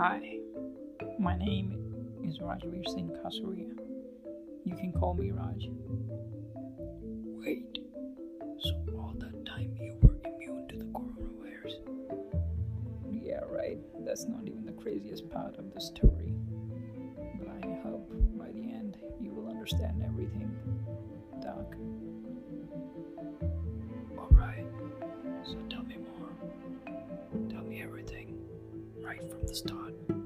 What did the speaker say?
Hi, my name is Rajveer Singh Kasuria. You can call me Raj. Wait, so all that time you were immune to the coronavirus? Yeah, right. That's not even the craziest part of the story. But I hope by the end you will understand everything, right from the start.